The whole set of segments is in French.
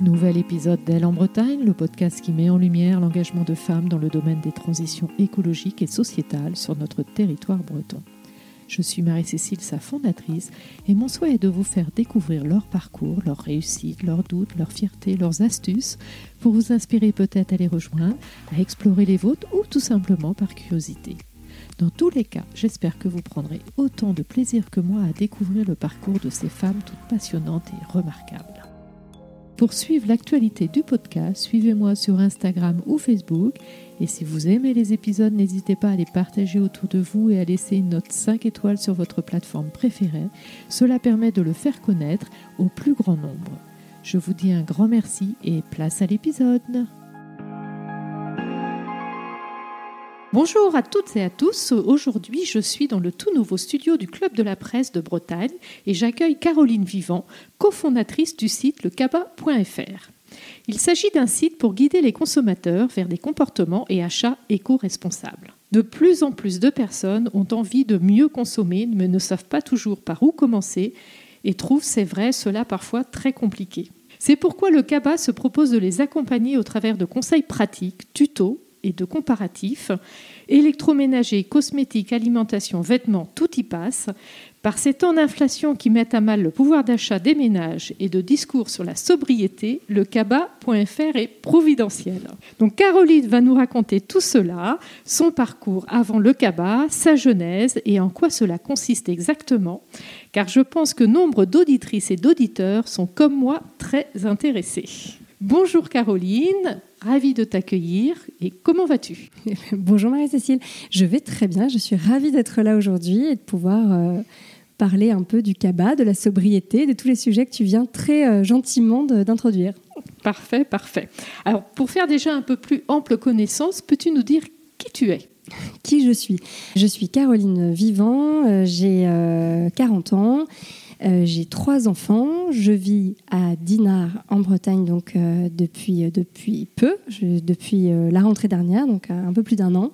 Nouvel épisode d'Elle en Bretagne, le podcast qui met en lumière l'engagement de femmes dans le domaine des transitions écologiques et sociétales sur notre territoire breton. Je suis Marie-Cécile, sa fondatrice, et mon souhait est de vous faire découvrir leur parcours, leurs réussites, leurs doutes, leurs fiertés, leurs astuces, pour vous inspirer peut-être à les rejoindre, à explorer les vôtres ou tout simplement par curiosité. Dans tous les cas, j'espère que vous prendrez autant de plaisir que moi à découvrir le parcours de ces femmes toutes passionnantes et remarquables. Pour suivre l'actualité du podcast, suivez-moi sur Instagram ou Facebook. Et si vous aimez les épisodes, n'hésitez pas à les partager autour de vous et à laisser une note 5 étoiles sur votre plateforme préférée. Cela permet de le faire connaître au plus grand nombre. Je vous dis un grand merci et place à l'épisode. Bonjour à toutes et à tous. Aujourd'hui, je suis dans le tout nouveau studio du Club de la Presse de Bretagne et j'accueille Caroline Vivant, cofondatrice du site lecaba.fr. Il s'agit d'un site pour guider les consommateurs vers des comportements et achats éco-responsables. De plus en plus de personnes ont envie de mieux consommer mais ne savent pas toujours par où commencer et trouvent, c'est vrai, cela parfois très compliqué. C'est pourquoi le CABA se propose de les accompagner au travers de conseils pratiques, tutos et de comparatifs. Électroménager, cosmétiques, alimentation, vêtements, tout y passe. Par ces temps d'inflation qui mettent à mal le pouvoir d'achat des ménages et de discours sur la sobriété, le CABA.fr est providentiel. Donc Caroline va nous raconter tout cela, son parcours avant le CABA, sa genèse et en quoi cela consiste exactement, car je pense que nombre d'auditrices et d'auditeurs sont comme moi très intéressés. Bonjour Caroline, ravie de t'accueillir et comment vas-tu? Bonjour Marie-Cécile, je vais très bien, je suis ravie d'être là aujourd'hui et de pouvoir euh, parler un peu du cabas, de la sobriété, de tous les sujets que tu viens très euh, gentiment d'introduire. Parfait, parfait. Alors pour faire déjà un peu plus ample connaissance, peux-tu nous dire qui tu es? Qui je suis? Je suis Caroline Vivant, euh, j'ai 40 ans. Euh, j'ai trois enfants. Je vis à Dinard, en Bretagne, donc euh, depuis, euh, depuis peu, depuis la rentrée dernière, donc un peu plus d'un an.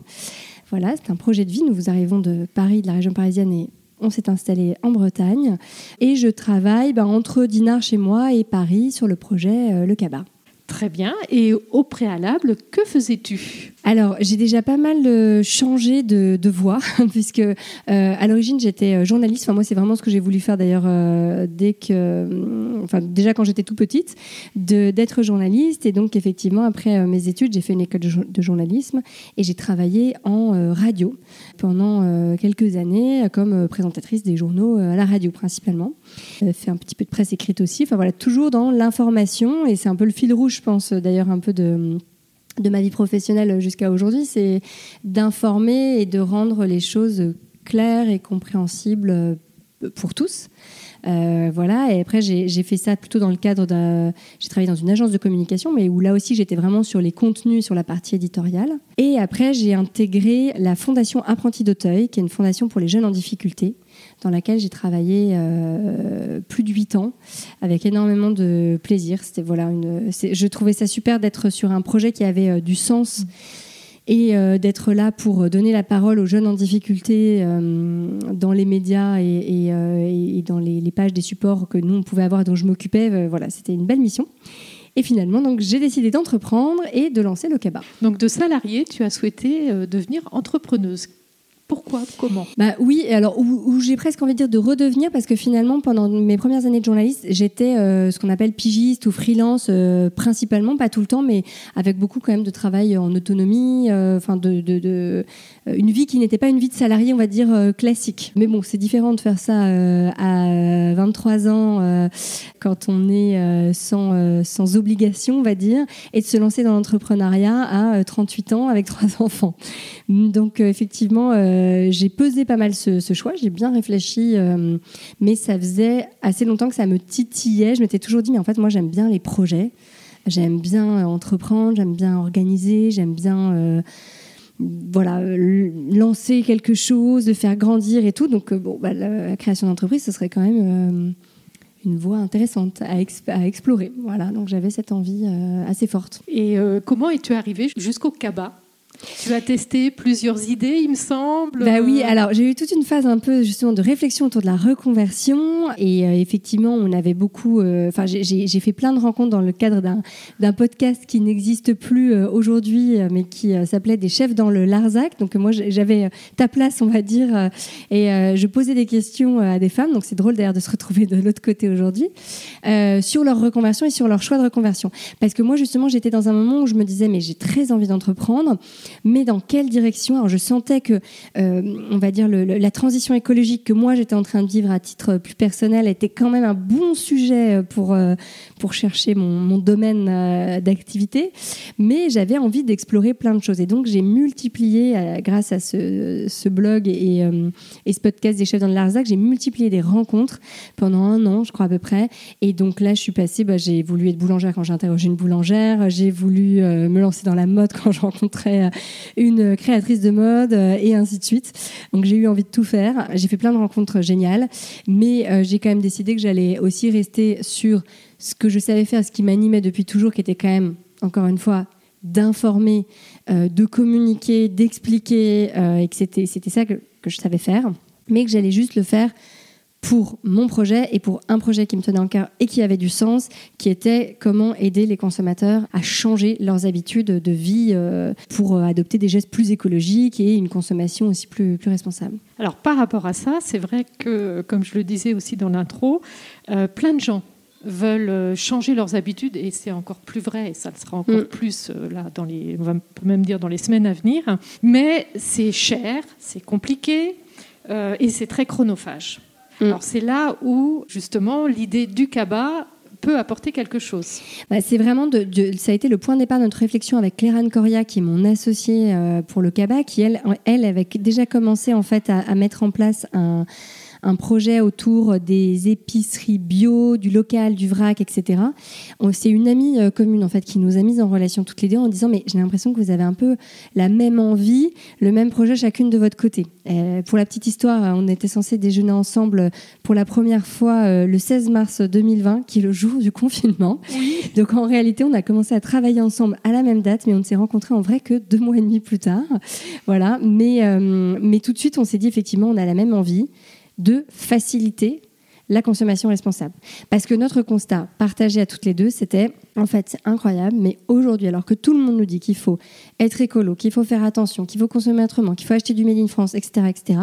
Voilà, c'est un projet de vie. Nous vous arrivons de Paris, de la région parisienne, et on s'est installé en Bretagne. Et je travaille bah, entre Dinard chez moi et Paris sur le projet Le Cabas. Très bien. Et au préalable, que faisais-tu Alors, j'ai déjà pas mal euh, changé de, voix, puisque euh, à l'origine, j'étais euh, journaliste. Enfin, moi, c'est vraiment ce que j'ai voulu faire d'ailleurs dès que. Enfin, déjà quand j'étais tout petite, d'être journaliste. Et donc, effectivement, après mes études, j'ai fait une école de, journalisme et j'ai travaillé en radio pendant quelques années comme présentatrice des journaux à la radio principalement. Fait un petit peu de presse écrite aussi. Enfin, voilà, toujours dans l'information. Et c'est un peu le fil rouge je pense d'ailleurs un peu de, de ma vie professionnelle jusqu'à aujourd'hui, c'est d'informer et de rendre les choses claires et compréhensibles euh, pour tous. Euh, voilà, et après j'ai fait ça plutôt dans le cadre d'un. J'ai travaillé dans une agence de communication, mais où là aussi j'étais vraiment sur les contenus, sur la partie éditoriale. Et après j'ai intégré la fondation Apprenti d'Auteuil, qui est une fondation pour les jeunes en difficulté, dans laquelle j'ai travaillé euh, plus de huit ans avec énormément de plaisir. C'était voilà une, je trouvais ça super d'être sur un projet qui avait euh, du sens. Et euh, d'être là pour donner la parole aux jeunes en difficulté dans les médias et, dans les, pages des supports que nous on pouvait avoir dont je m'occupais, voilà, c'était une belle mission. Et finalement, j'ai décidé d'entreprendre et de lancer le CABA. Donc, de salarié, tu as souhaité devenir entrepreneuse. Pourquoi? Comment? Bah Oui, alors où, j'ai presque envie de dire de redevenir, parce que finalement, pendant mes premières années de journaliste, j'étais euh, ce qu'on appelle pigiste ou freelance, euh, principalement, pas tout le temps, mais avec beaucoup quand même de travail en autonomie, euh, enfin une vie qui n'était pas une vie de salarié, on va dire, classique. Mais bon, c'est différent de faire ça à 23 ans, quand on est sans, sans obligation, on va dire, et de se lancer dans l'entrepreneuriat à 38 ans avec trois enfants. Donc, effectivement, euh, j'ai pesé pas mal ce, choix, j'ai bien réfléchi, euh, mais ça faisait assez longtemps que ça me titillait. Je m'étais toujours dit, mais en fait, moi, j'aime bien les projets, j'aime bien entreprendre, j'aime bien organiser, j'aime bien euh, voilà, lancer quelque chose, faire grandir et tout. Donc, bon, bah, la, création d'entreprise, ce serait quand même une voie intéressante à, à, explorer. Voilà, donc j'avais cette envie assez forte. Et comment es-tu arrivée jusqu'au CABA Tu as testé plusieurs idées, il me semble. Bah oui, alors j'ai eu toute une phase un peu justement de réflexion autour de la reconversion et euh, effectivement on avait beaucoup, euh, enfin j'ai fait plein de rencontres dans le cadre d'un podcast qui n'existe plus euh, aujourd'hui mais qui s'appelait Des chefs dans le Larzac. Donc moi j'avais ta place on va dire et je posais des questions à des femmes. Donc c'est drôle d'ailleurs de se retrouver de l'autre côté aujourd'hui sur leur reconversion et sur leur choix de reconversion. Parce que moi justement j'étais dans un moment où je me disais mais j'ai très envie d'entreprendre mais dans quelle direction? Alors je sentais que, euh, on va dire, la transition écologique que moi j'étais en train de vivre à titre plus personnel était quand même un bon sujet pour, euh, pour chercher mon, domaine euh, d'activité, mais j'avais envie d'explorer plein de choses. Et donc j'ai multiplié, grâce à ce, blog et, et, ce podcast des chefs dans le Larzac, j'ai multiplié des rencontres pendant un an, je crois à peu près. Et donc là, je suis passée, bah, j'ai voulu être boulangère quand j'ai interrogé une boulangère, j'ai voulu me lancer dans la mode quand je rencontrais une créatrice de mode euh, et ainsi de suite. Donc j'ai eu envie de tout faire. J'ai fait plein de rencontres géniales, mais euh, j'ai quand même décidé que j'allais aussi rester sur ce que je savais faire, ce qui m'animait depuis toujours, qui était quand même, encore une fois, d'informer, euh, de communiquer, d'expliquer, et que c'était ça que, que je savais faire, mais que j'allais juste le faire pour mon projet et pour un projet qui me tenait en cœur et qui avait du sens, qui était comment aider les consommateurs à changer leurs habitudes de vie euh, pour euh, adopter des gestes plus écologiques et une consommation aussi plus, plus responsable. Alors par rapport à ça, c'est vrai que, comme je le disais aussi dans l'intro, euh, plein de gens veulent changer leurs habitudes et c'est encore plus vrai et ça le sera encore mm. plus là dans les on va même dire dans les semaines à venir mais c'est cher c'est compliqué et c'est très chronophage Mm. Alors c'est là où justement l'idée du cabas peut apporter quelque chose. Bah, c'est vraiment de, ça a été le point de départ de notre réflexion avec Clérane Coria, qui est mon associée euh, pour le cabas, qui elle, elle avait déjà commencé en fait à mettre en place un un projet autour des épiceries bio, du local, du vrac, etc. C'est une amie euh, commune en fait qui nous a mis en relation toutes les deux en disant mais j'ai l'impression que vous avez un peu la même envie, le même projet chacune de votre côté. pour la petite histoire, on était censé déjeuner ensemble pour la première fois euh, le 16 mars 2020, qui est le jour du confinement. Donc en réalité, on a commencé à travailler ensemble à la même date, mais on ne s'est rencontrés en vrai que deux mois et demi plus tard. Voilà, mais, euh, mais tout de suite, on s'est dit effectivement, on a la même envie de faciliter la consommation responsable. Parce que notre constat partagé à toutes les deux, c'était, en fait, incroyable, mais aujourd'hui, alors que tout le monde nous dit qu'il faut être écolo, qu'il faut faire attention, qu'il faut consommer autrement, qu'il faut acheter du Made in France, etc., etc.,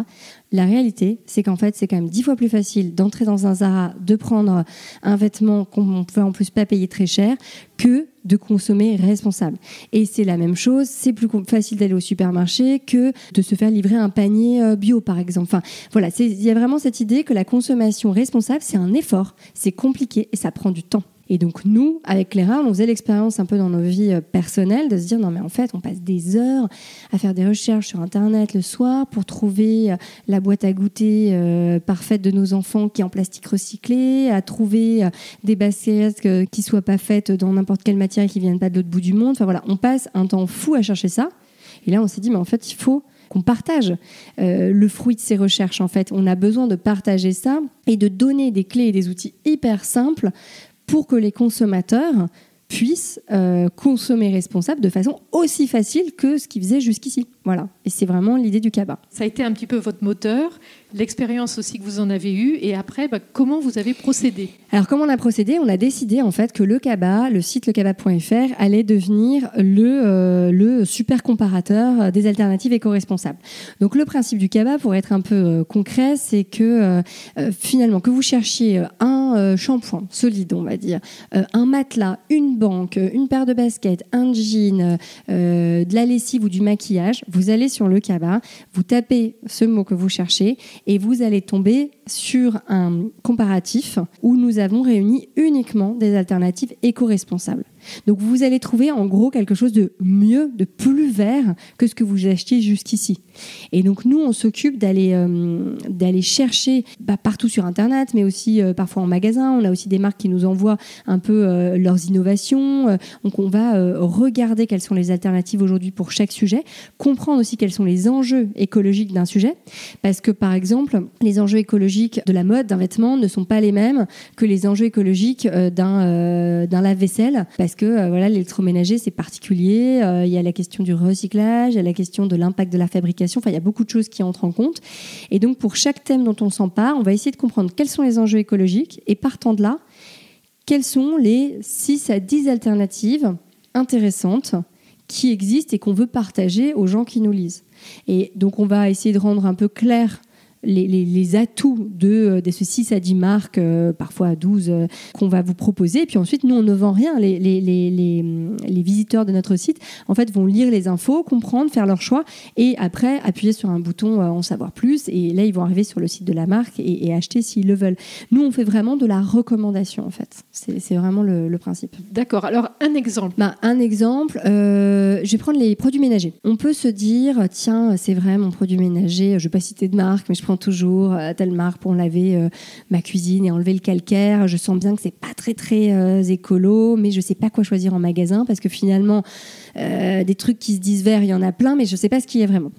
la réalité, c'est qu'en fait, c'est quand même dix fois plus facile d'entrer dans un Zara, de prendre un vêtement qu'on peut en plus pas payer très cher, que de consommer responsable. Et c'est la même chose, c'est plus facile d'aller au supermarché que de se faire livrer un panier euh, bio, par exemple. Enfin, voilà, il y a vraiment cette idée que la consommation responsable, c'est un effort, c'est compliqué et ça prend du temps. Et donc nous, avec Cléra, on faisait l'expérience un peu dans nos vies euh, personnelles de se dire non mais en fait on passe des heures à faire des recherches sur Internet le soir pour trouver euh, la boîte à goûter euh, parfaite de nos enfants qui est en plastique recyclé, à trouver des baskets qui soient pas faites dans n'importe quelle matière et qui viennent pas de l'autre bout du monde. Enfin voilà, on passe un temps fou à chercher ça. Et là on s'est dit mais en fait il faut qu'on partage le fruit de ces recherches. En fait, on a besoin de partager ça et de donner des clés et des outils hyper simples pour que les consommateurs puissent euh, consommer responsable de façon aussi facile que ce qu'ils faisaient jusqu'ici. Voilà. Et c'est vraiment l'idée du cabas. Ça a été un petit peu votre moteur, l'expérience aussi que vous en avez eue, et après, bah, comment vous avez procédé? Alors, comment on a procédé? On a décidé en fait que le cabas, le site lecabas.fr, allait devenir le, euh, le super comparateur des alternatives éco-responsables. Donc, le principe du cabas, pour être un peu euh, concret, c'est que finalement, que vous cherchiez un shampoing solide, on va dire, un matelas, une banque, une paire de baskets, un jean, de la lessive ou du maquillage, vous allez sur le cabas, vous tapez ce mot que vous cherchez et vous allez tomber sur un comparatif où nous avons réuni uniquement des alternatives éco-responsables. Donc vous allez trouver en gros quelque chose de mieux, de plus vert que ce que vous achetiez jusqu'ici. Et donc nous, on s'occupe d'aller euh, chercher bah, partout sur Internet, mais aussi euh, parfois en magasin. On a aussi des marques qui nous envoient un peu euh, leurs innovations. donc on va regarder quelles sont les alternatives aujourd'hui pour chaque sujet, comprendre aussi quels sont les enjeux écologiques d'un sujet, parce que par exemple, les enjeux écologiques de la mode d'un vêtement ne sont pas les mêmes que les enjeux écologiques d'un d'un lave-vaisselle, parce que euh, voilà, l'électroménager, c'est particulier. Euh, il y a la question du recyclage, il y a la question de l'impact de la fabrication. Enfin, il y a beaucoup de choses qui entrent en compte. Et donc, pour chaque thème dont on s'empare, on va essayer de comprendre quels sont les enjeux écologiques et partant de là, quelles sont les 6 à 10 alternatives intéressantes qui existent et qu'on veut partager aux gens qui nous lisent. Et donc, on va essayer de rendre un peu clair les, atouts de, euh, de, ce 6 à 10 marques, euh, parfois à 12, euh, qu'on va vous proposer. Et puis ensuite, nous, on ne vend rien. Les, les, visiteurs de notre site, en fait, vont lire les infos, comprendre, faire leur choix et après appuyer sur un bouton en savoir plus. Et là, ils vont arriver sur le site de la marque et, acheter s'ils le veulent. Nous, on fait vraiment de la recommandation, en fait. C'est vraiment le, principe. D'accord. Alors, un exemple. Bah, un exemple, je vais prendre les produits ménagers. On peut se dire, tiens, c'est vrai, mon produit ménager, je ne vais pas citer de marque, mais je prends toujours euh, telle marque pour laver euh, ma cuisine et enlever le calcaire. Je sens bien que c'est pas très très euh, écolo, mais je sais pas quoi choisir en magasin parce que finalement des trucs qui se disent verts, il y en a plein, mais je sais pas ce qu'il y a vraiment.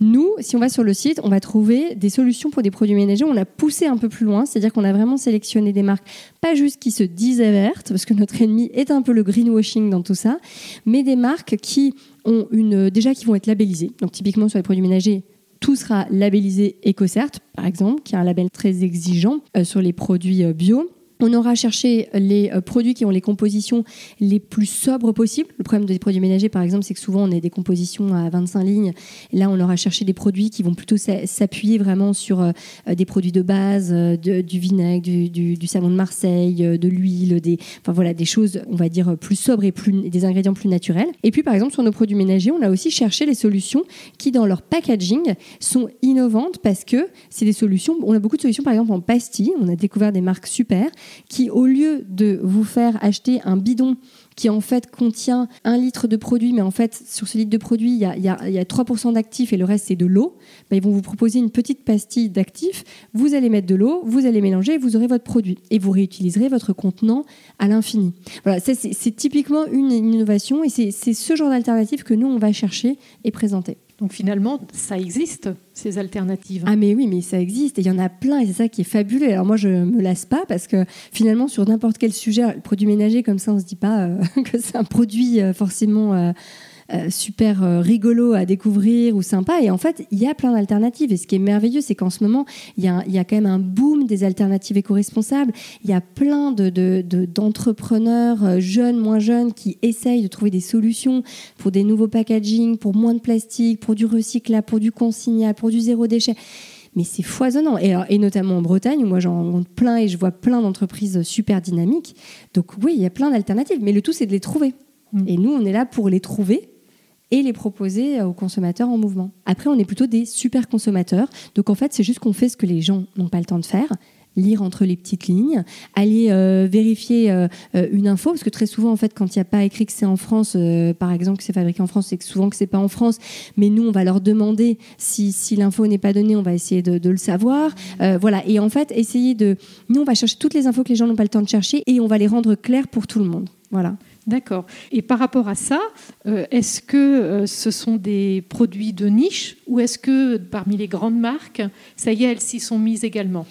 Nous, si on va sur le site, on va trouver des solutions pour des produits ménagers. On a poussé un peu plus loin, c'est-à-dire qu'on a vraiment sélectionné des marques pas juste qui se disent vertes, parce que notre ennemi est un peu le greenwashing dans tout ça, mais des marques qui ont une déjà qui vont être labellisées. Donc typiquement sur les produits ménagers, tout sera labellisé EcoCert, par exemple, qui est un label très exigeant euh, sur les produits euh, bio. On aura cherché les euh, produits qui ont les compositions les plus sobres possibles. Le problème des produits ménagers, par exemple, c'est que souvent on a des compositions à 25 lignes. Là, on aura cherché des produits qui vont plutôt s'appuyer vraiment sur euh, des produits de base, euh, du vinaigre, du, savon de Marseille, de l'huile, des, enfin voilà, des choses, on va dire, plus sobres et plus, des ingrédients plus naturels. Et puis, par exemple, sur nos produits ménagers, on a aussi cherché les solutions qui, dans leur packaging, sont innovantes parce que c'est des solutions. On a beaucoup de solutions, par exemple, en pastilles. On a découvert des marques super qui, au lieu de vous faire acheter un bidon qui en fait contient un litre de produit, mais en fait sur ce litre de produit, il y a, 3% d'actifs et le reste c'est de l'eau, bah, ils vont vous proposer une petite pastille d'actifs, vous allez mettre de l'eau, vous allez mélanger vous aurez votre produit. Et vous réutiliserez votre contenant à l'infini. Voilà, c'est typiquement une innovation et c'est ce genre d'alternative que nous on va chercher et présenter. Donc finalement, ça existe, ces alternatives. Ah mais oui, mais ça existe et il y en a plein et c'est ça qui est fabuleux. Alors moi, je me lasse pas parce que finalement, sur n'importe quel sujet, le produit ménager comme ça, on se dit pas euh, que c'est un produit euh, forcément euh, euh, super euh, rigolo à découvrir ou sympa. Et en fait, il y a plein d'alternatives. Et ce qui est merveilleux, c'est qu'en ce moment, il y, a, y, a, quand même un boom des alternatives éco-responsables. Il y a plein d'entrepreneurs, de, de, jeunes, moins jeunes, qui essayent de trouver des solutions pour des nouveaux packaging, pour moins de plastique, pour du recyclable, pour du consignable, pour du zéro déchet mais c'est foisonnant. Et, et, notamment en Bretagne, où moi j'en rencontre plein et je vois plein d'entreprises super dynamiques. Donc oui, il y a plein d'alternatives, mais le tout c'est de les trouver. Mm. Et nous, on est là pour les trouver et les proposer aux consommateurs en mouvement. Après, on est plutôt des super consommateurs. Donc en fait, c'est juste qu'on fait ce que les gens n'ont pas le temps de faire lire entre les petites lignes, aller euh, vérifier euh, euh, une info, parce que très souvent, en fait, quand il n'y a pas écrit que c'est en France, par exemple, que c'est fabriqué en France, c'est souvent que c'est pas en France, mais nous, on va leur demander si, si l'info n'est pas donnée, on va essayer de, de le savoir. voilà, et en fait, essayer de... Nous, on va chercher toutes les infos que les gens n'ont pas le temps de chercher et on va les rendre claires pour tout le monde. Voilà. D'accord. Et par rapport à ça, euh, est-ce que euh, ce sont des produits de niche ou est-ce que parmi les grandes marques, ça y est, elles s'y sont mises également?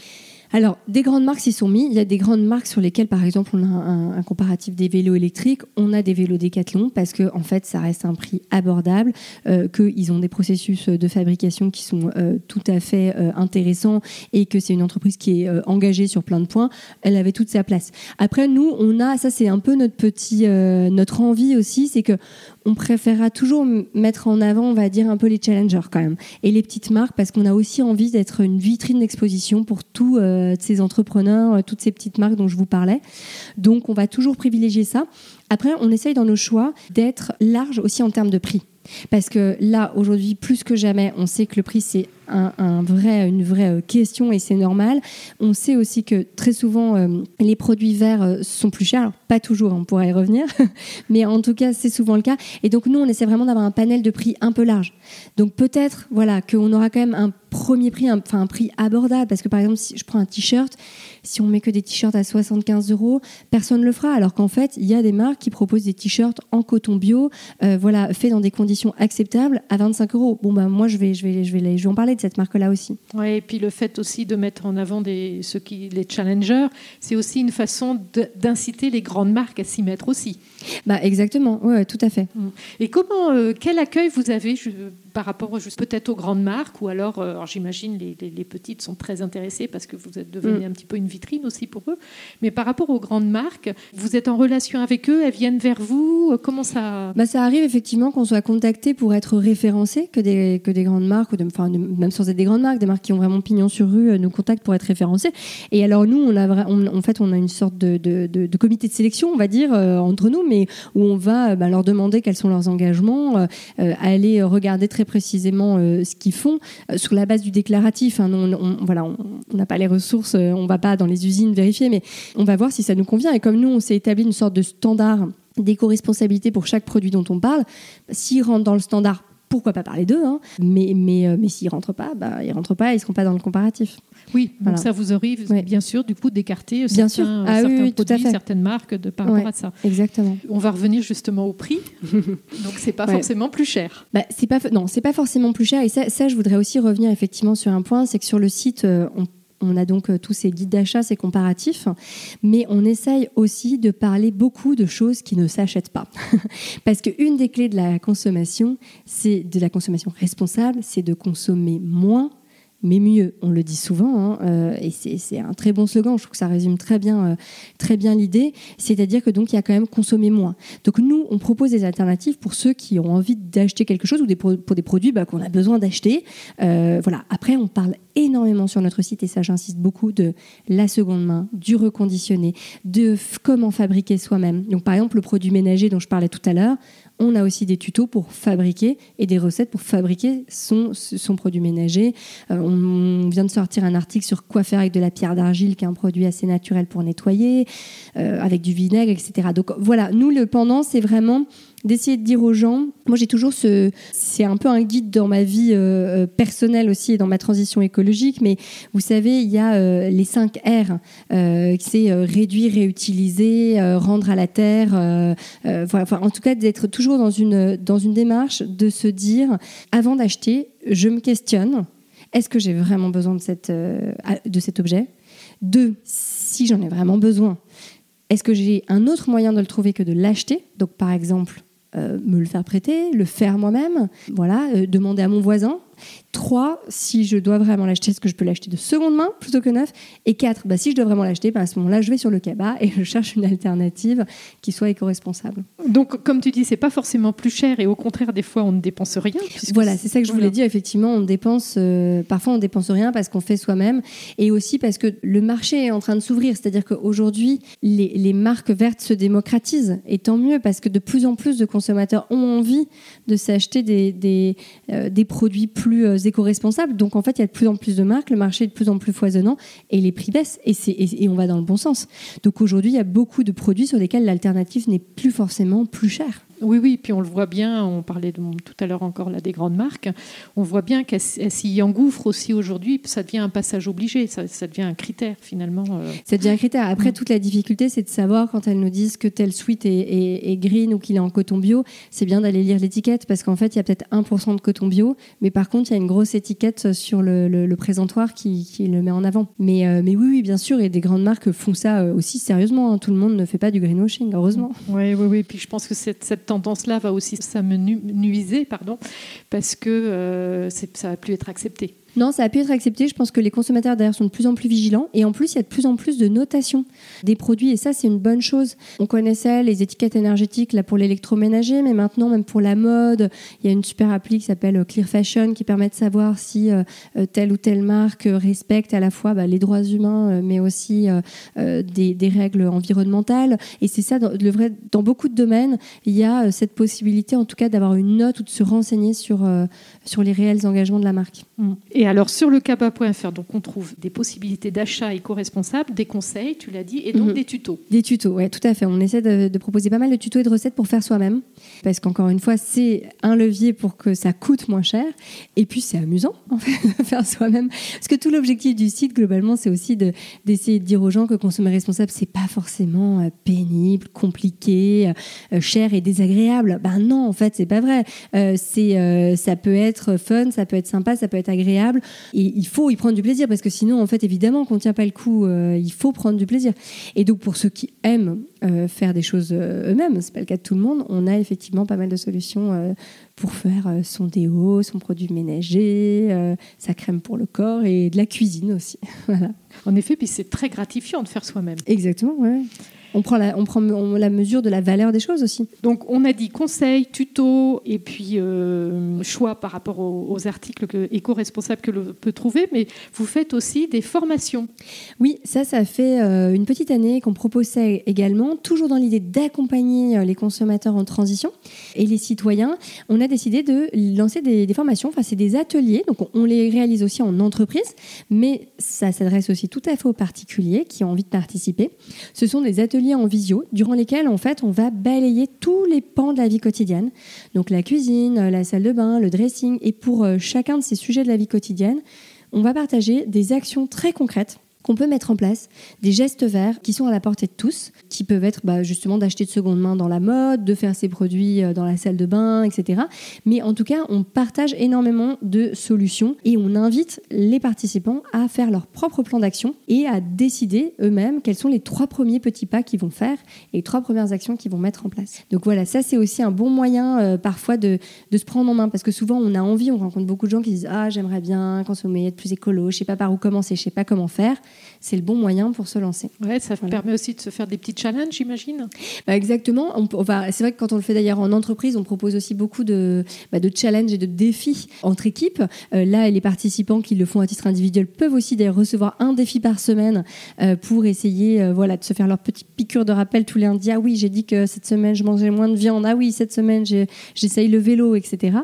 Alors, des grandes marques s'y sont mis. Il y a des grandes marques sur lesquelles, par exemple, on a un, comparatif des vélos électriques. On a des vélos Décathlon parce que, en fait, ça reste un prix abordable, euh, qu'ils ont des processus de fabrication qui sont euh, tout à fait euh, intéressants et que c'est une entreprise qui est engagée sur plein de points. Elle avait toute sa place. Après, nous, on a, ça c'est un peu notre petit, notre envie aussi, c'est que on préférera toujours mettre en avant, on va dire, un peu les challengers quand même. Et les petites marques, parce qu'on a aussi envie d'être une vitrine d'exposition pour tous euh, ces entrepreneurs, euh, toutes ces petites marques dont je vous parlais. Donc, on va toujours privilégier ça. Après, on essaye dans nos choix d'être large aussi en termes de prix. Parce que là, aujourd'hui, plus que jamais, on sait que le prix, c'est un, une vraie euh, question et c'est normal. On sait aussi que très souvent, euh, les produits verts euh, sont plus chers. pas toujours, on pourrait y revenir, mais en tout cas, c'est souvent le cas. Et donc, nous, on essaie vraiment d'avoir un panel de prix un peu large. Donc, peut-être voilà, qu'on aura quand même un premier prix, enfin un, prix abordable. Parce que, par exemple, si je prends un t-shirt, si on met que des t-shirts à 75 euros, personne ne le fera. Alors qu'en fait, il y a des marques qui proposent des t-shirts en coton bio, voilà, faits dans des conditions acceptables à 25 euros. Bon, bah, moi, je vais, je vais, je vais, je vais en parler parler de cette marque-là aussi. Oui, et puis le fait aussi de mettre en avant des, ceux qui, les challengers, c'est aussi une façon d'inciter les grandes marques à s'y mettre aussi. Bah, exactement, oui, tout à fait. Mmh. Et comment, euh, quel accueil vous avez? Par rapport peut-être aux grandes marques ou alors, euh, j'imagine les, les, petites sont très intéressées parce que vous êtes devenu mmh. un petit peu une vitrine aussi pour eux, mais par rapport aux grandes marques, vous êtes en relation avec eux, elles viennent vers vous, euh, comment ça bah, Ça arrive effectivement qu'on soit contacté pour être référencé, que des, que des grandes marques, ou de, enfin, même sans être des grandes marques, des marques qui ont vraiment pignon sur rue nous contactent pour être référencés. Et alors nous, on a, en fait, on a une sorte de, de, de, comité de sélection, on va dire, entre nous, mais où on va bah, leur demander quels sont leurs engagements, euh, euh, aller regarder très précisément euh, ce qu'ils font sur la base du déclaratif. Hein. on, voilà, on n'a pas les ressources, on va pas dans les usines vérifier, mais on va voir si ça nous convient. Et comme nous, on s'est établi une sorte de standard d'éco-responsabilité pour chaque produit dont on parle, s'ils rentrent dans le standard, pourquoi pas parler d'eux, hein. mais, mais, mais s'ils rentrent pas, bah, ils rentrent pas, ils seront pas dans le comparatif. Oui, donc ça vous arrive bien sûr du coup d'écarter certains, sûr. Ah certains produits, certaines marques de, par rapport à ça. Exactement. On va revenir justement au prix. donc c'est pas forcément plus cher. Bah, c'est pas non, c'est pas forcément plus cher. Et ça, ça, je voudrais aussi revenir effectivement sur un point, c'est que sur le site, euh, on on a donc euh, tous ces guides d'achat, ces comparatifs, mais on essaye aussi de parler beaucoup de choses qui ne s'achètent pas. Parce qu'une des clés de la consommation, c'est de la consommation responsable, c'est de consommer moins mais mieux. On le dit souvent, hein, euh, et c'est un très bon slogan. Je trouve que ça résume très bien, euh, très bien l'idée. C'est-à-dire que donc il y a quand même consommer moins. Donc nous, on propose des alternatives pour ceux qui ont envie d'acheter quelque chose ou pour des produits bah, qu'on a besoin d'acheter. Euh, voilà. Après, on parle énormément sur notre site et ça, j'insiste beaucoup de la seconde main, du reconditionné, de comment fabriquer soi-même. Donc par exemple, le produit ménager dont je parlais tout à l'heure on a aussi des tutos pour fabriquer et des recettes pour fabriquer son, son produit ménager. Euh, on vient de sortir un article sur quoi faire avec de la pierre d'argile, qui est un produit assez naturel pour nettoyer, euh, avec du vinaigre, etc. Donc voilà, nous, le pendant, c'est vraiment d'essayer de dire aux gens, moi j'ai toujours ce, c'est un peu un guide dans ma vie euh, euh, personnelle aussi et dans ma transition écologique, mais vous savez, il y a euh, les 5 R, c'est réduire, réutiliser, rendre à la terre, enfin, en tout cas d'être toujours dans une, démarche de se dire, avant d'acheter, je me questionne, est-ce que j'ai vraiment besoin de, de cet objet? Deux, si j'en ai vraiment besoin, est-ce que j'ai un autre moyen de le trouver que de l'acheter? Donc par exemple, euh, me le faire prêter, le faire moi-même, voilà, euh, demander à mon voisin, Trois, si je dois vraiment l'acheter, est-ce que je peux l'acheter de seconde main plutôt que neuf? Et quatre, bah, si je dois vraiment l'acheter, bah, à ce moment-là, je vais sur le cabas et je cherche une alternative qui soit éco-responsable. Donc, comme tu dis, c'est pas forcément plus cher et au contraire, des fois, on ne dépense rien. Voilà, c'est ça que je voulais dire. Effectivement, on dépense, euh, parfois, on dépense rien parce qu'on fait soi-même et aussi parce que le marché est en train de s'ouvrir. C'est-à-dire qu'aujourd'hui, les, les marques vertes se démocratisent et tant mieux parce que de plus en plus de consommateurs ont envie de s'acheter des, des, euh, des produits plus euh, éco-responsable. Donc en fait, il y a de plus en plus de marques, le marché est de plus en plus foisonnant et les prix baissent et, et, on va dans le bon sens. Donc aujourd'hui, il y a beaucoup de produits sur lesquels l'alternative n'est plus forcément plus chère. Oui, oui, puis on le voit bien, on parlait tout à l'heure encore là des grandes marques, on voit bien qu'elles s'y engouffrent aussi aujourd'hui, ça devient un passage obligé, ça, devient un critère finalement. Euh. Ça devient un critère. Après, mm. toute la difficulté, c'est de savoir quand elles nous disent que tel sweat est, green ou qu'il est en coton bio, c'est bien d'aller lire l'étiquette parce qu'en fait, il y a peut-être 1% de coton bio, mais par contre, il y a une grosse étiquette sur le, présentoir qui, le met en avant. Mais, euh, mais oui, oui, bien sûr, et des grandes marques font ça euh, aussi sérieusement. Hein. Tout le monde ne fait pas du greenwashing, heureusement. Oui, oui, oui. Puis je pense que cette, cette tendance-là va aussi s'amenuiser, pardon, parce que euh, ça va plus être accepté. Non, ça a pu être accepté. Je pense que les consommateurs d'ailleurs sont de plus en plus vigilants. Et en plus, il y a de plus en plus de notation des produits. Et ça, c'est une bonne chose. On connaissait les étiquettes énergétiques là, pour l'électroménager, mais maintenant, même pour la mode, il y a une super appli qui s'appelle Clear Fashion qui permet de savoir si euh, euh, telle ou telle marque respecte à la fois bah, les droits humains, euh, mais aussi des, règles environnementales. Et c'est ça, dans, beaucoup de domaines, il y a cette possibilité, en tout cas, d'avoir une note ou de se renseigner sur, sur les réels engagements de la marque. Et et alors sur le caba.fr, donc on trouve des possibilités d'achat éco-responsable, des conseils, tu l'as dit, et donc mhm. des tutos. Des tutos, oui, tout à fait. On essaie de, proposer pas mal de tutos et de recettes pour faire soi-même. Parce qu'encore une fois, c'est un levier pour que ça coûte moins cher. Et puis, c'est amusant, en fait, de faire soi-même. Parce que tout l'objectif du site, globalement, c'est aussi d'essayer de, dire aux gens que consommer responsable, c'est pas forcément euh, pénible, compliqué, euh, cher et désagréable. Ben non, en fait, c'est pas vrai. Euh, ça peut être fun, ça peut être sympa, ça peut être agréable. Et il faut y prendre du plaisir, parce que sinon, en fait, évidemment, qu'on tient pas le coup, il faut prendre du plaisir. Et donc, pour ceux qui aiment faire des choses eux-mêmes, c'est pas le cas de tout le monde, on a effectivement pas mal de solutions pour faire euh, son déo, son produit ménager, euh, sa crème pour le corps et de la cuisine aussi. En effet, puis c'est très gratifiant de faire soi-même. Exactement, ouais on prend, la, on prend la mesure de la valeur des choses aussi. Donc on a dit conseils, tutos et puis euh, choix par rapport aux, articles éco-responsables que l'on peut trouver, mais vous faites aussi des formations. Oui, ça, ça fait euh, une petite année qu'on propose ça également, toujours dans l'idée d'accompagner euh, les consommateurs en transition et les citoyens. On a décidé de lancer des, formations, enfin c'est des ateliers, donc on, les réalise aussi en entreprise, mais ça s'adresse aussi tout à fait aux particuliers qui ont envie de participer. Ce sont des ateliers en visio, durant lesquels en fait on va balayer tous les pans de la vie quotidienne. Donc la cuisine, la salle de bain, le dressing. Et pour euh, chacun de ces sujets de la vie quotidienne, on va partager des actions très concrètes qu'on peut mettre en place, des gestes verts qui sont à la portée de tous, qui peuvent être bah, justement d'acheter de seconde main dans la mode, de faire ses produits euh, dans la salle de bain, etc. Mais en tout cas, on partage énormément de solutions et on invite les participants à faire leur propre plan d'action et à décider eux-mêmes quels sont les trois premiers petits pas qu'ils vont faire et les trois premières actions qu'ils vont mettre en place. Donc voilà, ça c'est aussi un bon moyen euh, parfois de, de, se prendre en main parce que souvent on a envie, on rencontre beaucoup de gens qui disent ah j'aimerais bien consommer, être plus écolo, je sais pas par où commencer, je sais pas comment faire c'est le bon moyen pour se lancer. Ouais, ça permet aussi de se faire des petits challenges, j'imagine. Bah exactement. c'est vrai que quand on le fait d'ailleurs en entreprise, on propose aussi beaucoup de, bah, de challenges et de défis entre équipes. Euh, là, les participants qui le font à titre individuel peuvent aussi d'ailleurs recevoir un défi par semaine euh, pour essayer euh, voilà, de se faire leur petite piqûre de rappel tous les lundis. Ah oui, j'ai dit que cette semaine, je mangeais moins de viande. Ah oui, cette semaine, j'essaye le vélo, etc.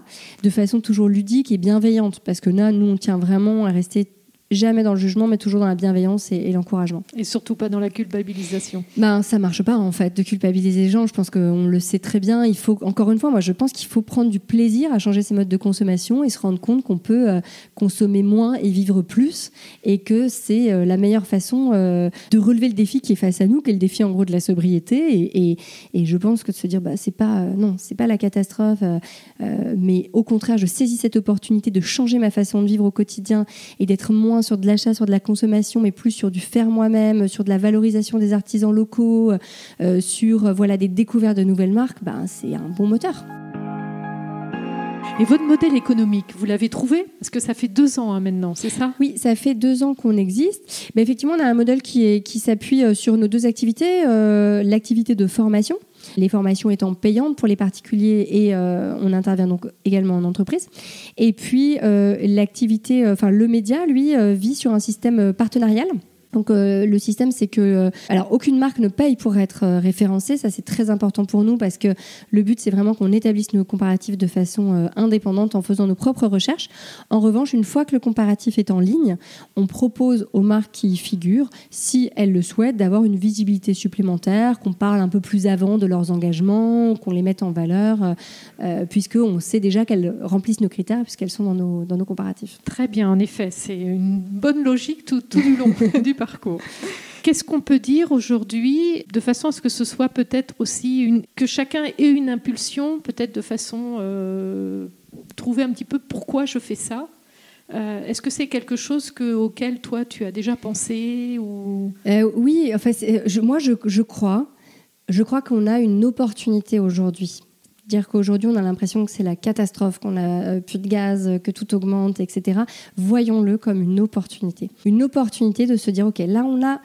De façon toujours ludique et bienveillante. Parce que là, nous, on tient vraiment à rester jamais dans le jugement, mais toujours dans la bienveillance et, l'encouragement. Et surtout pas dans la culpabilisation. Ben, ça marche pas en fait de culpabiliser les gens. Je pense qu'on le sait très bien. Il faut encore une fois, moi je pense qu'il faut prendre du plaisir à changer ses modes de consommation et se rendre compte qu'on peut euh, consommer moins et vivre plus, et que c'est euh, la meilleure façon euh, de relever le défi qui est face à nous, qui est le défi en gros de la sobriété. Et, et, je pense que de se dire bah c'est pas non, c'est pas la catastrophe, mais au contraire, je saisis cette opportunité de changer ma façon de vivre au quotidien et d'être moins sur de l'achat, sur de la consommation, mais plus sur du faire moi-même, sur de la valorisation des artisans locaux, euh, sur euh, voilà des découvertes de nouvelles marques, ben, c'est un bon moteur. Et votre modèle économique, vous l'avez trouvé Parce que ça fait deux ans hein, maintenant, c'est ça Oui, ça fait deux ans qu'on existe. Mais effectivement, on a un modèle qui, qui s'appuie euh, sur nos deux activités. L'activité de formation, les formations étant payantes pour les particuliers et euh, on intervient donc également en entreprise. Et puis euh, l'activité, euh, enfin le média, lui, vit sur un système partenarial. Donc euh, le système, c'est que euh, alors aucune marque ne paye pour être euh, référencée. Ça c'est très important pour nous parce que le but c'est vraiment qu'on établisse nos comparatifs de façon indépendante en faisant nos propres recherches. En revanche, une fois que le comparatif est en ligne, on propose aux marques qui y figurent, si elles le souhaitent, d'avoir une visibilité supplémentaire, qu'on parle un peu plus avant de leurs engagements, qu'on les mette en valeur, puisque on sait déjà qu'elles remplissent nos critères puisqu'elles sont dans nos, dans nos comparatifs. Très bien, en effet, c'est une bonne logique tout, tout du long du Qu'est-ce qu'on peut dire aujourd'hui de façon à ce que ce soit peut-être aussi une, que chacun ait une impulsion, peut-être de façon euh, trouver un petit peu pourquoi je fais ça? Euh, est-ce que c'est quelque chose que, auquel toi tu as déjà pensé ou? Euh, Oui, enfin, moi je, je crois, je crois qu'on a une opportunité aujourd'hui dire qu'aujourd'hui on a l'impression que c'est la catastrophe, qu'on a euh, plus de gaz, que tout augmente, etc. Voyons-le comme une opportunité. Une opportunité de se dire, OK, là on a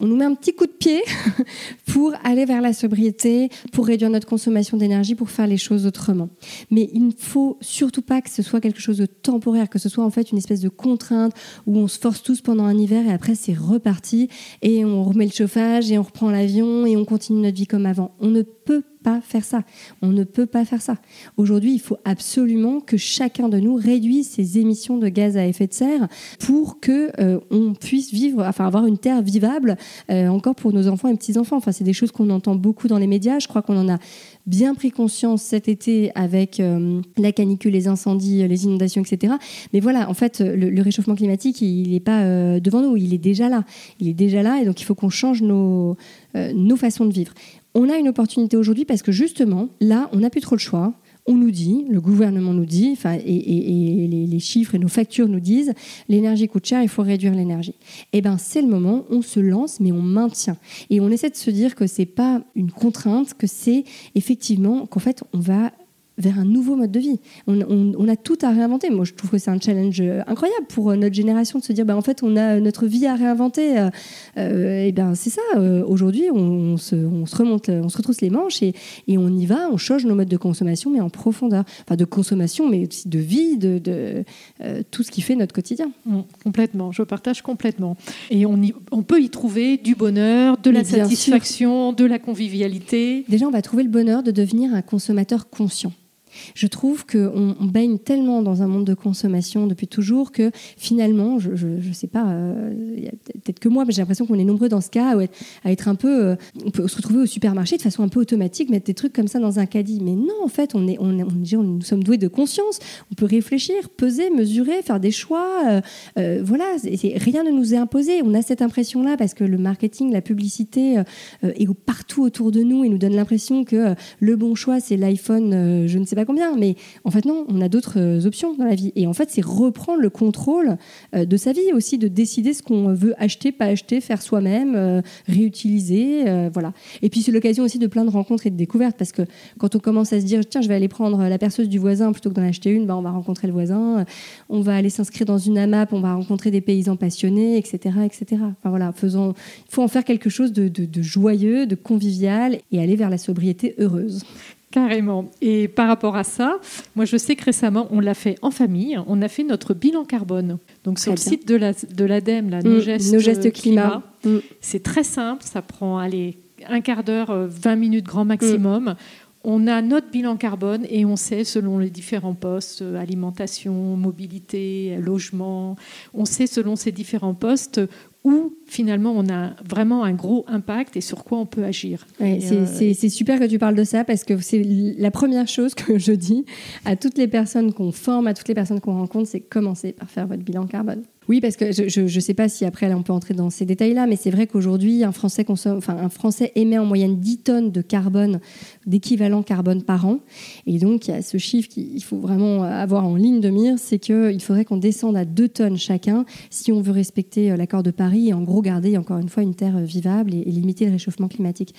on nous met un petit coup de pied pour aller vers la sobriété, pour réduire notre consommation d'énergie, pour faire les choses autrement. Mais il ne faut surtout pas que ce soit quelque chose de temporaire, que ce soit en fait une espèce de contrainte où on se force tous pendant un hiver et après c'est reparti et on remet le chauffage et on reprend l'avion et on continue notre vie comme avant. On ne peut pas faire ça. On ne peut pas faire ça. Aujourd'hui, il faut absolument que chacun de nous réduise ses émissions de gaz à effet de serre pour que euh, on puisse vivre, enfin avoir une terre vivable euh, encore pour nos enfants et petits enfants. Enfin, c'est des choses qu'on entend beaucoup dans les médias. Je crois qu'on en a bien pris conscience cet été avec euh, la canicule, les incendies, les inondations, etc. Mais voilà, en fait, le, réchauffement climatique, il n'est pas devant nous, il est déjà là. Il est déjà là et donc il faut qu'on change nos, nos façons de vivre. On a une opportunité aujourd'hui parce que justement, là, on n'a plus trop le choix on nous dit, le gouvernement nous dit, enfin, et, les, chiffres et nos factures nous disent, l'énergie coûte cher, il faut réduire l'énergie. Eh bien, c'est le moment, on se lance, mais on maintient. Et on essaie de se dire que c'est pas une contrainte, que c'est effectivement qu'en fait, on va vers un nouveau mode de vie. On, a tout à réinventer. Moi, je trouve que c'est un challenge euh, incroyable pour euh, notre génération de se dire, bah, en fait, on a notre vie à réinventer. Euh, et ben, c'est ça. Aujourd'hui, on, se, remonte, on se retrousse les manches et, on y va. On change nos modes de consommation, mais en profondeur. Enfin, de consommation, mais aussi de vie, de, tout ce qui fait notre quotidien. Mmh, complètement. Je partage complètement. Et on, on peut y trouver du bonheur, de la satisfaction, de la convivialité. Déjà, on va trouver le bonheur de devenir un consommateur conscient. Je trouve qu'on on baigne tellement dans un monde de consommation depuis toujours que finalement, je ne sais pas, euh, peut-être que moi, mais j'ai l'impression qu'on est nombreux dans ce cas à être un peu. Euh, on peut se retrouver au supermarché de façon un peu automatique, mettre des trucs comme ça dans un caddie. Mais non, en fait, on est, on, nous sommes doués de conscience. On peut réfléchir, peser, mesurer, faire des choix. Euh, voilà, rien ne nous est imposé. On a cette impression-là parce que le marketing, la publicité est partout autour de nous et nous donne l'impression que le bon choix, c'est l'iPhone, je ne sais pas combien, mais en fait non, on a d'autres euh, options dans la vie. Et en fait, c'est reprendre le contrôle euh, de sa vie aussi, de décider ce qu'on veut acheter, pas acheter, faire soi-même, euh, réutiliser, voilà. Et puis c'est l'occasion aussi de plein de rencontres et de découvertes, parce que quand on commence à se dire tiens, je vais aller prendre la perceuse du voisin plutôt que d'en acheter une, bah, on va rencontrer le voisin, on va aller s'inscrire dans une AMAP, on va rencontrer des paysans passionnés, etc., etc. Enfin voilà, faisons, il faut en faire quelque chose de, de joyeux, de convivial et aller vers la sobriété heureuse. Carrément. Et par rapport à ça, moi je sais que récemment, on l'a fait en famille, on a fait notre bilan carbone. Donc sur le site de l'ADEME, la, de mmh, nos, gestes climat, mmh. c'est très simple, ça prend allez, un quart d'heure, 20 euh, minutes grand maximum. Mmh. On a notre bilan carbone et on sait selon les différents postes, euh, alimentation, mobilité, logement, on sait selon ces différents postes où finalement on a vraiment un gros impact et sur quoi on peut agir. Euh, c'est super que tu parles de ça parce que c'est la première chose que je dis à toutes les personnes qu'on forme, à toutes les personnes qu'on rencontre, c'est commencer par faire votre bilan carbone. Oui, parce que je ne sais pas si après on peut entrer dans ces détails-là, mais c'est vrai qu'aujourd'hui un Français consomme, enfin un Français émet en moyenne 10 tonnes de carbone, d'équivalent carbone par an, et donc il y a ce chiffre qu'il faut vraiment avoir en ligne de mire, c'est qu'il faudrait qu'on descende à 2 tonnes chacun si on veut respecter euh, l'accord de Paris et en gros garder encore une fois une terre vivable et limiter le réchauffement climatique.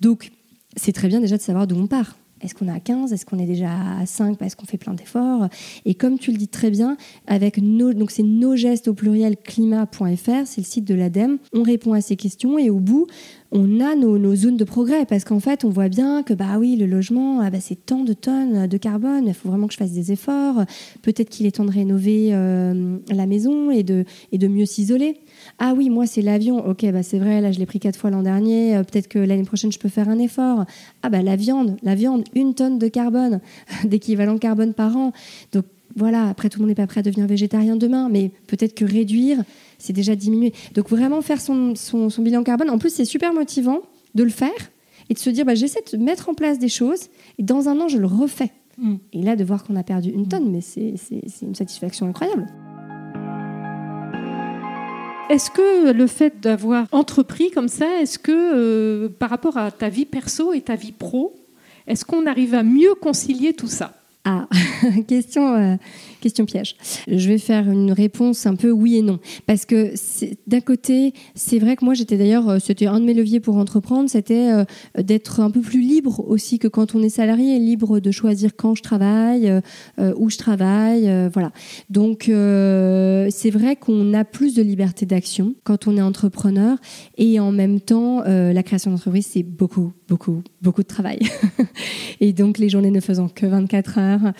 Donc c'est très bien déjà de savoir d'où on part. Est-ce qu'on est à 15 Est-ce qu'on est déjà à 5 parce qu'on fait plein d'efforts Et comme tu le dis très bien, avec nos, donc c'est nos gestes au pluriel climat.fr, c'est le site de l'ADEME, on répond à ces questions et au bout, on a nos, zones de progrès parce qu'en fait, on voit bien que bah oui, le logement, ah bah, c'est tant de tonnes de carbone, il faut vraiment que je fasse des efforts. Peut-être qu'il est temps de rénover euh, la maison et de, et de mieux s'isoler. Ah oui, moi c'est l'avion. Ok, bah c'est vrai, là je l'ai pris quatre fois l'an dernier. Euh, peut-être que l'année prochaine je peux faire un effort. Ah bah la viande, la viande, une tonne de carbone, d'équivalent carbone par an. Donc voilà, après tout le monde n'est pas prêt à devenir végétarien demain, mais peut-être que réduire, c'est déjà diminuer. Donc vraiment faire son, son, bilan carbone. En plus, c'est super motivant de le faire et de se dire, bah, j'essaie de mettre en place des choses et dans un an, je le refais. Mm. Et là, de voir qu'on a perdu une tonne, mais c'est une satisfaction incroyable. Est-ce que le fait d'avoir entrepris comme ça, est-ce que euh, par rapport à ta vie perso et ta vie pro, est-ce qu'on arrive à mieux concilier tout ça? Ah, question, euh, question piège. Je vais faire une réponse un peu oui et non. Parce que d'un côté, c'est vrai que moi, j'étais d'ailleurs, euh, c'était un de mes leviers pour entreprendre, c'était euh, d'être un peu plus libre aussi que quand on est salarié, libre de choisir quand je travaille, où je travaille, voilà. Donc, c'est vrai qu'on a plus de liberté d'action quand on est entrepreneur et en même temps, la création d'entreprise, c'est beaucoup, beaucoup, beaucoup de travail. et donc, les journées ne faisant que 24 heures, tard.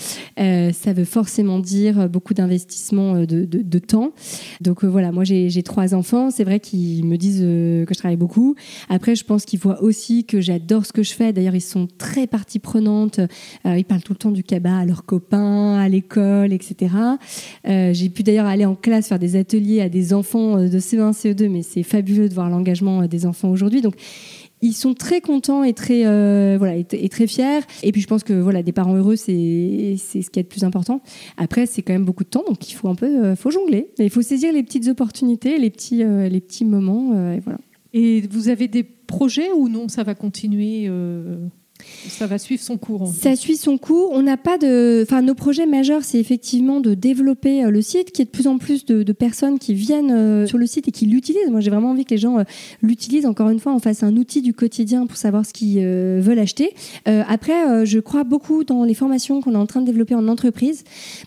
ça veut forcément dire beaucoup d'investissement de, de, temps. Donc voilà, moi j'ai trois enfants. C'est vrai qu'ils me disent que je travaille beaucoup. Après, je pense qu'ils voient aussi que j'adore ce que je fais. D'ailleurs, ils sont très partie prenante. ils parlent tout le temps du cabas à leurs copains, à l'école, etc. j'ai pu d'ailleurs aller en classe faire des ateliers à des enfants de CE1, CE2, mais c'est fabuleux de voir l'engagement des enfants aujourd'hui. Donc, ils sont très contents et très euh, voilà et, très fiers. Et puis je pense que voilà des parents heureux c'est c'est ce qui est le plus important. Après c'est quand même beaucoup de temps donc il faut un peu euh, faut jongler. Il faut saisir les petites opportunités les petits euh, les petits moments et voilà. Et vous avez des projets ou non ça va continuer ça va suivre son cours. Ça suit son cours. On n'a pas de. Enfin, nos projets majeurs, c'est effectivement de développer euh, le site, qu'il y ait de plus en plus de, personnes qui viennent euh, sur le site et qui l'utilisent. Moi, j'ai vraiment envie que les gens euh, l'utilisent. Encore une fois, en fasse un outil du quotidien pour savoir ce qu'ils veulent acheter. après, je crois beaucoup dans les formations qu'on est en train de développer en entreprise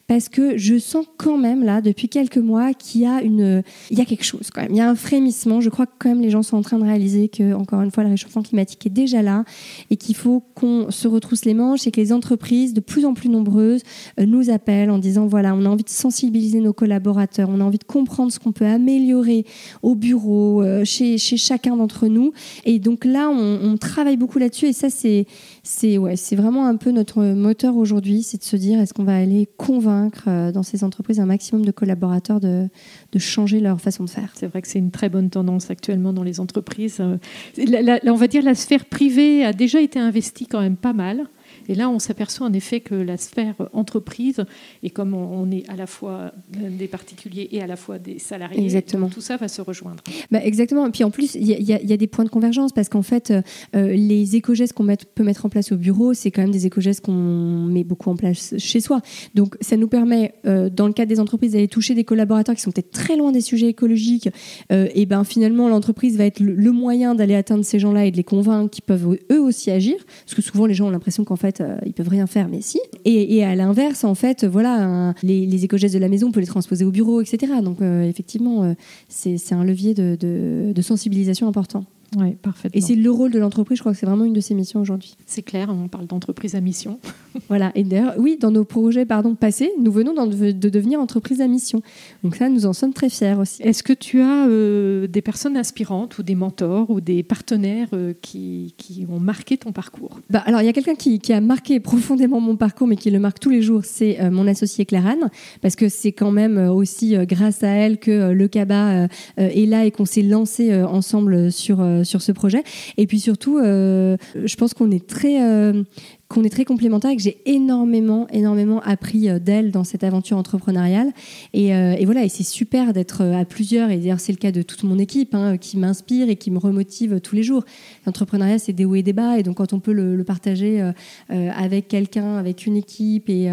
parce que je sens quand même là, depuis quelques mois, qu'il y a une, il y a quelque chose quand même. Il y a un frémissement. Je crois que quand même les gens sont en train de réaliser que, encore une fois, le réchauffement climatique est déjà là et qu'il faut qu'on se retrousse les manches et que les entreprises, de plus en plus nombreuses, euh, nous appellent en disant voilà, on a envie de sensibiliser nos collaborateurs, on a envie de comprendre ce qu'on peut améliorer au bureau, euh, chez, chez chacun d'entre nous. Et donc là, on, travaille beaucoup là-dessus et ça, c'est ouais, vraiment un peu notre moteur aujourd'hui, c'est de se dire est-ce qu'on va aller convaincre euh, dans ces entreprises un maximum de collaborateurs de, de changer leur façon de faire. C'est vrai que c'est une très bonne tendance actuellement dans les entreprises. on va dire la sphère privée a déjà été investie quand même pas mal. Et là, on s'aperçoit en effet que la sphère entreprise, et comme on est à la fois des particuliers et à la fois des salariés, exactement. tout ça va se rejoindre. Bah exactement. Et puis en plus, il y, a des points de convergence parce qu'en fait, euh, les éco-gestes qu'on peut mettre en place au bureau, c'est quand même des éco-gestes qu'on met beaucoup en place chez soi. Donc ça nous permet, euh, dans le cadre des entreprises, d'aller toucher des collaborateurs qui sont peut-être très loin des sujets écologiques. Euh, et ben finalement, l'entreprise va être le, moyen d'aller atteindre ces gens-là et de les convaincre qu'ils peuvent eux aussi agir. Parce que souvent, les gens ont l'impression qu'en fait, euh, ils peuvent rien faire, mais si. Et, à l'inverse, en fait, voilà, les, les éco-gestes de la maison, on peut les transposer au bureau, etc. Donc, euh, effectivement, euh, c'est un levier de sensibilisation important. Oui, parfaitement. Et c'est le rôle de l'entreprise, je crois que c'est vraiment une de ses missions aujourd'hui. C'est clair, on parle d'entreprise à mission. voilà, et d'ailleurs, oui, dans nos projets pardon, passés, nous venons de devenir entreprise à mission. Donc ça, nous en sommes très fiers aussi. Est-ce que tu as euh, des personnes inspirantes ou des mentors ou des partenaires euh, qui, qui, ont marqué ton parcours? Bah, Alors, il y a quelqu'un qui, qui, a marqué profondément mon parcours, mais qui le marque tous les jours, c'est euh, mon associé Claire Anne, parce que c'est quand même aussi grâce à elle que le CABA est là et qu'on s'est lancé ensemble sur sur ce projet. Et puis surtout, euh, je pense qu'on est très euh, qu'on est très complémentaires et que j'ai énormément, énormément appris d'elle dans cette aventure entrepreneuriale. Et, voilà, et c'est super d'être à plusieurs, et d'ailleurs c'est le cas de toute mon équipe, hein, qui m'inspire et qui me remotive tous les jours. L'entrepreneuriat, c'est des hauts et des bas, et donc quand on peut le, partager avec quelqu'un, avec une équipe, et,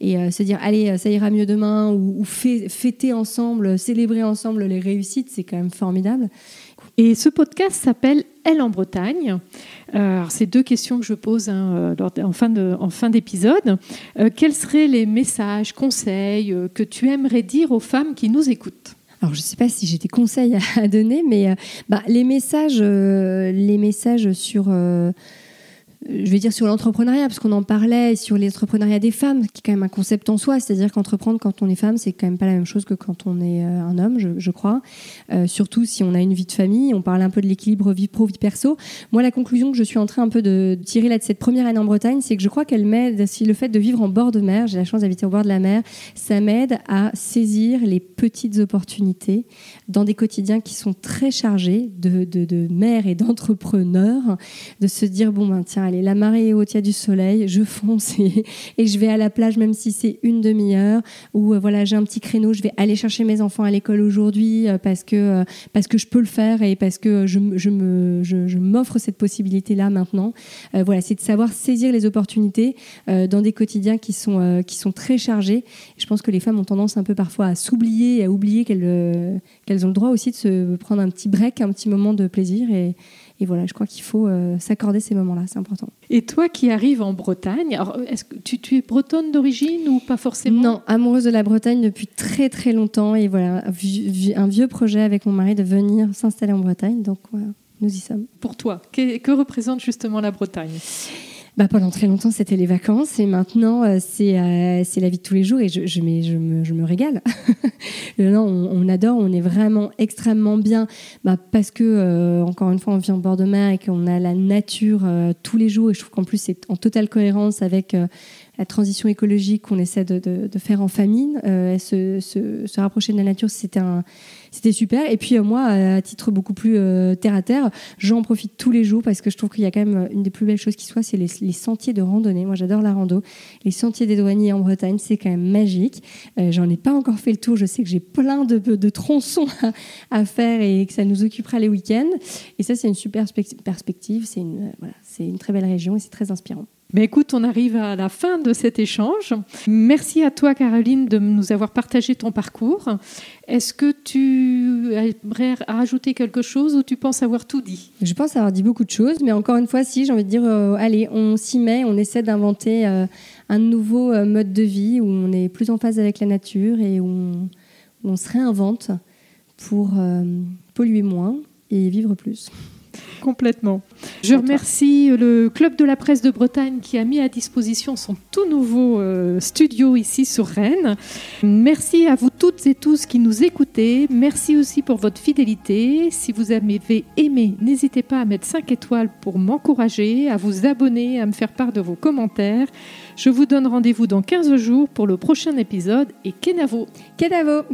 et se dire, allez, ça ira mieux demain, ou fêter ensemble, célébrer ensemble les réussites, c'est quand même formidable. Et ce podcast s'appelle Elle en Bretagne. Euh, c'est deux questions que je pose hein, euh, en fin d'épisode. Euh, quels seraient les messages, conseils que tu aimerais dire aux femmes qui nous écoutent? Alors, je ne sais pas si j'ai des conseils à, donner, mais bah, les messages, les messages sur je vais dire sur l'entrepreneuriat, parce qu'on en parlait, sur l'entrepreneuriat des femmes, qui est quand même un concept en soi, c'est-à-dire qu'entreprendre quand on est femme, c'est quand même pas la même chose que quand on est euh, un homme, je, crois. Euh, surtout si on a une vie de famille, on parle un peu de l'équilibre vie pro, vie perso. Moi, la conclusion que je suis en train un peu de tirer là de cette première année en Bretagne, c'est que je crois qu'elle m'aide, si le fait de vivre en bord de mer, j'ai la chance d'habiter au bord de la mer, ça m'aide à saisir les petites opportunités dans des quotidiens qui sont très chargés de, mères et d'entrepreneurs, de se dire, bon ben tiens, allez, la marée est haute, il y a du soleil, je fonce et, je vais à la plage même si c'est une demi-heure ou euh, voilà j'ai un petit créneau, je vais aller chercher mes enfants à l'école aujourd'hui euh, parce que euh, parce que je peux le faire et parce que je, je je, m'offre cette possibilité là maintenant. voilà, c'est de savoir saisir les opportunités dans des quotidiens qui sont qui sont très chargés. Je pense que les femmes ont tendance un peu parfois à s'oublier à oublier qu'elles qu'elles ont le droit aussi de se prendre un petit break, un petit moment de plaisir et et voilà, je crois qu'il faut euh, s'accorder ces moments-là, c'est important. Et toi qui arrives en Bretagne, est-ce que tu, es bretonne d'origine ou pas forcément? Non, amoureuse de la Bretagne depuis très très longtemps. Et voilà, un vieux projet avec mon mari de venir s'installer en Bretagne. Donc voilà, nous y sommes. Pour toi, que, représente justement la Bretagne? Bah, Pendant très longtemps, c'était les vacances et maintenant, euh, c'est euh, la vie de tous les jours et je, je, je, me, je me, régale. non, on, on, adore, on est vraiment extrêmement bien bah, parce que, euh, encore une fois, on vit en bord de mer et qu'on a la nature tous les jours et je trouve qu'en plus, c'est en totale cohérence avec la transition écologique qu'on essaie de, faire en famille. Euh, se, rapprocher de la nature, c'était super. Et puis euh, moi, à titre beaucoup plus euh, terre à terre, j'en profite tous les jours parce que je trouve qu'il y a quand même une des plus belles choses qui soit, c'est les, sentiers de randonnée. Moi, j'adore la rando. Les sentiers des douaniers en Bretagne, c'est quand même magique. Euh, j'en ai pas encore fait le tour. Je sais que j'ai plein de, tronçons à, faire et que ça nous occupera les week-ends. Et ça, c'est une super perspective. C'est une très belle région et c'est très inspirant. Mais écoute, on arrive à la fin de cet échange. Merci à toi, Caroline, de nous avoir partagé ton parcours. Est-ce que tu aimerais rajouter quelque chose ou tu penses avoir tout dit? Je pense avoir dit beaucoup de choses, mais encore une fois, si, j'ai envie de dire, euh, allez, on s'y met, on essaie d'inventer euh, un nouveau euh, mode de vie où on est plus en phase avec la nature et où on, se réinvente pour polluer moins et vivre plus. Complètement. Je remercie le Club de la presse de Bretagne qui a mis à disposition son tout nouveau euh, studio ici sur Rennes. Merci à vous toutes et tous qui nous écoutez. Merci aussi pour votre fidélité. Si vous avez aimé, n'hésitez pas à mettre 5 étoiles pour m'encourager, à vous abonner, à me faire part de vos commentaires. Je vous donne rendez-vous dans 15 jours pour le prochain épisode et Kenavo. Kenavo